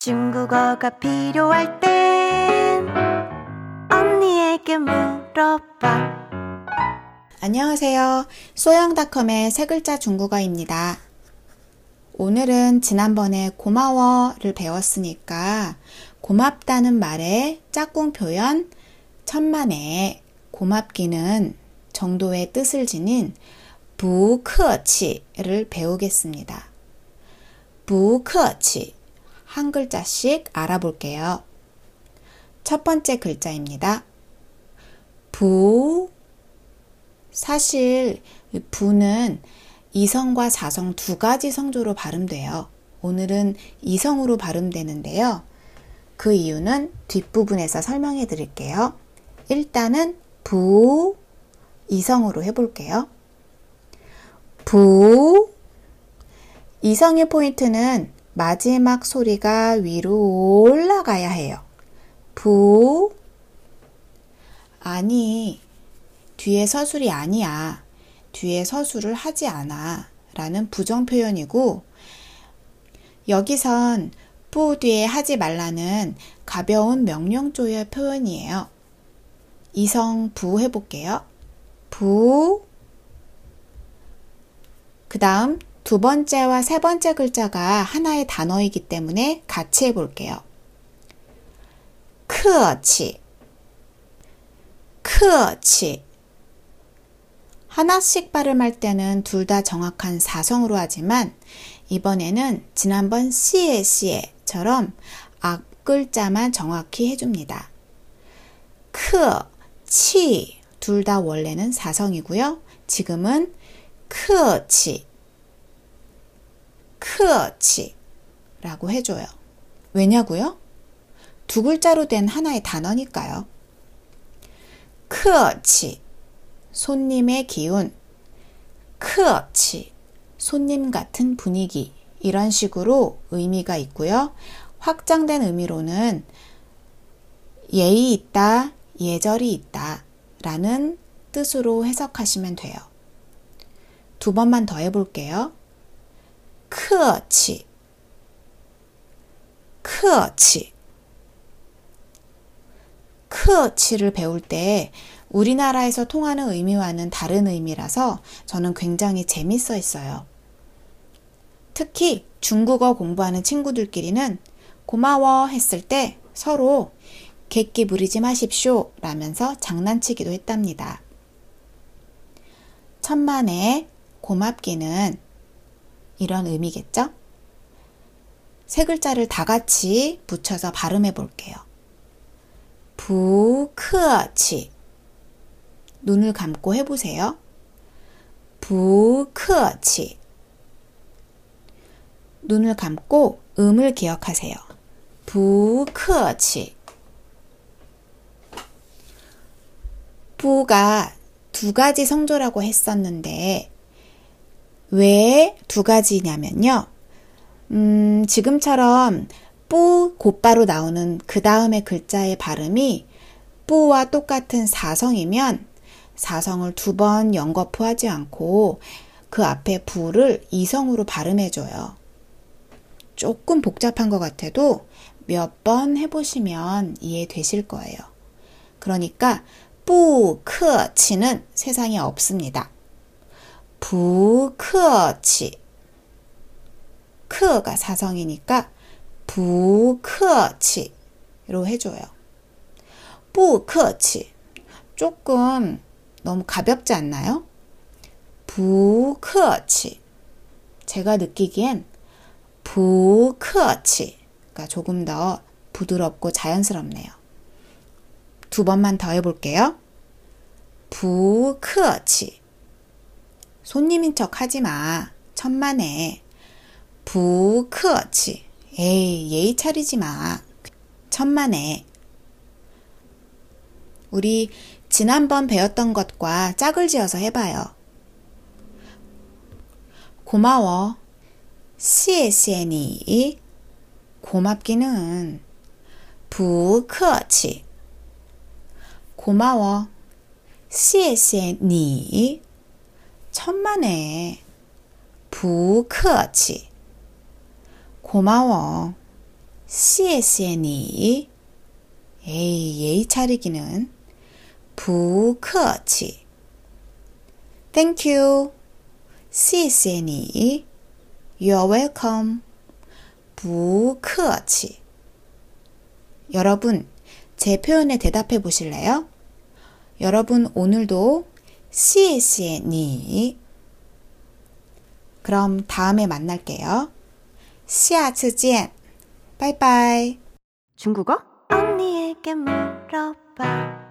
중국어가 필요할 땐 언니에게 물어봐. 안녕하세요. 소영닷컴의 세 글자 중국어입니다. 오늘은 지난번에 고마워를 배웠으니까 고맙다는 말의 짝꿍 표현 천만에 고맙기는 정도의 뜻을 지닌 부커치를 배우겠습니다. 부커치 한 글자씩 알아볼게요. 첫 번째 글자입니다. 부 사실 부는 이성과 사성 두 가지 성조로 발음돼요. 오늘은 이성으로 발음되는데요. 그 이유는 뒷부분에서 설명해 드릴게요. 일단은 부 이성으로 해볼게요. 부 이성의 포인트는 마지막 소리가 위로 올라가야 해요. 부 아니 뒤에 서술이 아니야. 뒤에 서술을 하지 않아. 라는 부정 표현이고 여기선 부 뒤에 하지 말라는 가벼운 명령 조의 표현이에요. 이성 부 해볼게요. 부. 그 다음 두 번째와 세 번째 글자가 하나의 단어이기 때문에 같이 해볼게요. 크치. 크치. 하나씩 발음할 때는 둘 다 정확한 사성으로 하지만 이번에는 지난번 시에 시에처럼 앞글자만 정확히 해줍니다. 客, 气, 둘 다 원래는 사성이고요. 지금은 크치, 크치 라고 해줘요. 왜냐고요? 두 글자로 된 하나의 단어니까요. 客气, 손님의 기운, 客气, 손님 같은 분위기, 이런 식으로 의미가 있고요. 확장된 의미로는 예의 있다, 예절이 있다, 라는 뜻으로 해석하시면 돼요. 두 번만 더 해볼게요. 客气, 客气. 客气를 배울 때 우리나라에서 통하는 의미와는 다른 의미라서 저는 굉장히 재밌어 했어요. 특히 중국어 공부하는 친구들끼리는 고마워 했을 때 서로 객기 부리지 마십시오 라면서 장난치기도 했답니다. 천만에 고맙기는 이런 의미겠죠? 세 글자를 다 같이 붙여서 발음해 볼게요. 부크치 눈을 감고 해보세요. 부크치 눈을 감고 음을 기억하세요. 부크치 부가 두 가지 성조라고 했었는데 왜 두 가지냐면요. 음, 지금처럼 뿌 곧바로 나오는 그 다음의 글자의 발음이 뿌와 똑같은 사성이면 사성을 두 번 연거푸하지 않고 그 앞에 부를 이성으로 발음해줘요. 조금 복잡한 것 같아도 몇 번 해보시면 이해되실 거예요. 그러니까 뿌 크 치는 세상에 없습니다. 부크치 크가 사성이니까 부크치로 해줘요. 부크치 조금 너무 가볍지 않나요? 부크치 제가 느끼기엔 부크치가 조금 더 부드럽고 자연스럽네요. 두 번만 더 해볼게요. 부크치 손님인 척 하지 마. 천만에. 부크치 에이, 예의 차리지 마. 천만에. 우리 지난번 배웠던 것과 짝을 지어서 해봐요. 고마워. 시에시에니. 고맙기는 부크치. 고마워. 시에시에니. 천만에. 부커치. 고마워. CSN이. 에이, 예의 차리기는. 부커치. Thank you. CSN이. You're welcome. 부커치. 여러분, 제 표현에 대답해 보실래요? 여러분, 오늘도 시에시에 니. 그럼 다음에 만날게요. 시아次见. 바이바이. 중국어? 언니에게 물어봐.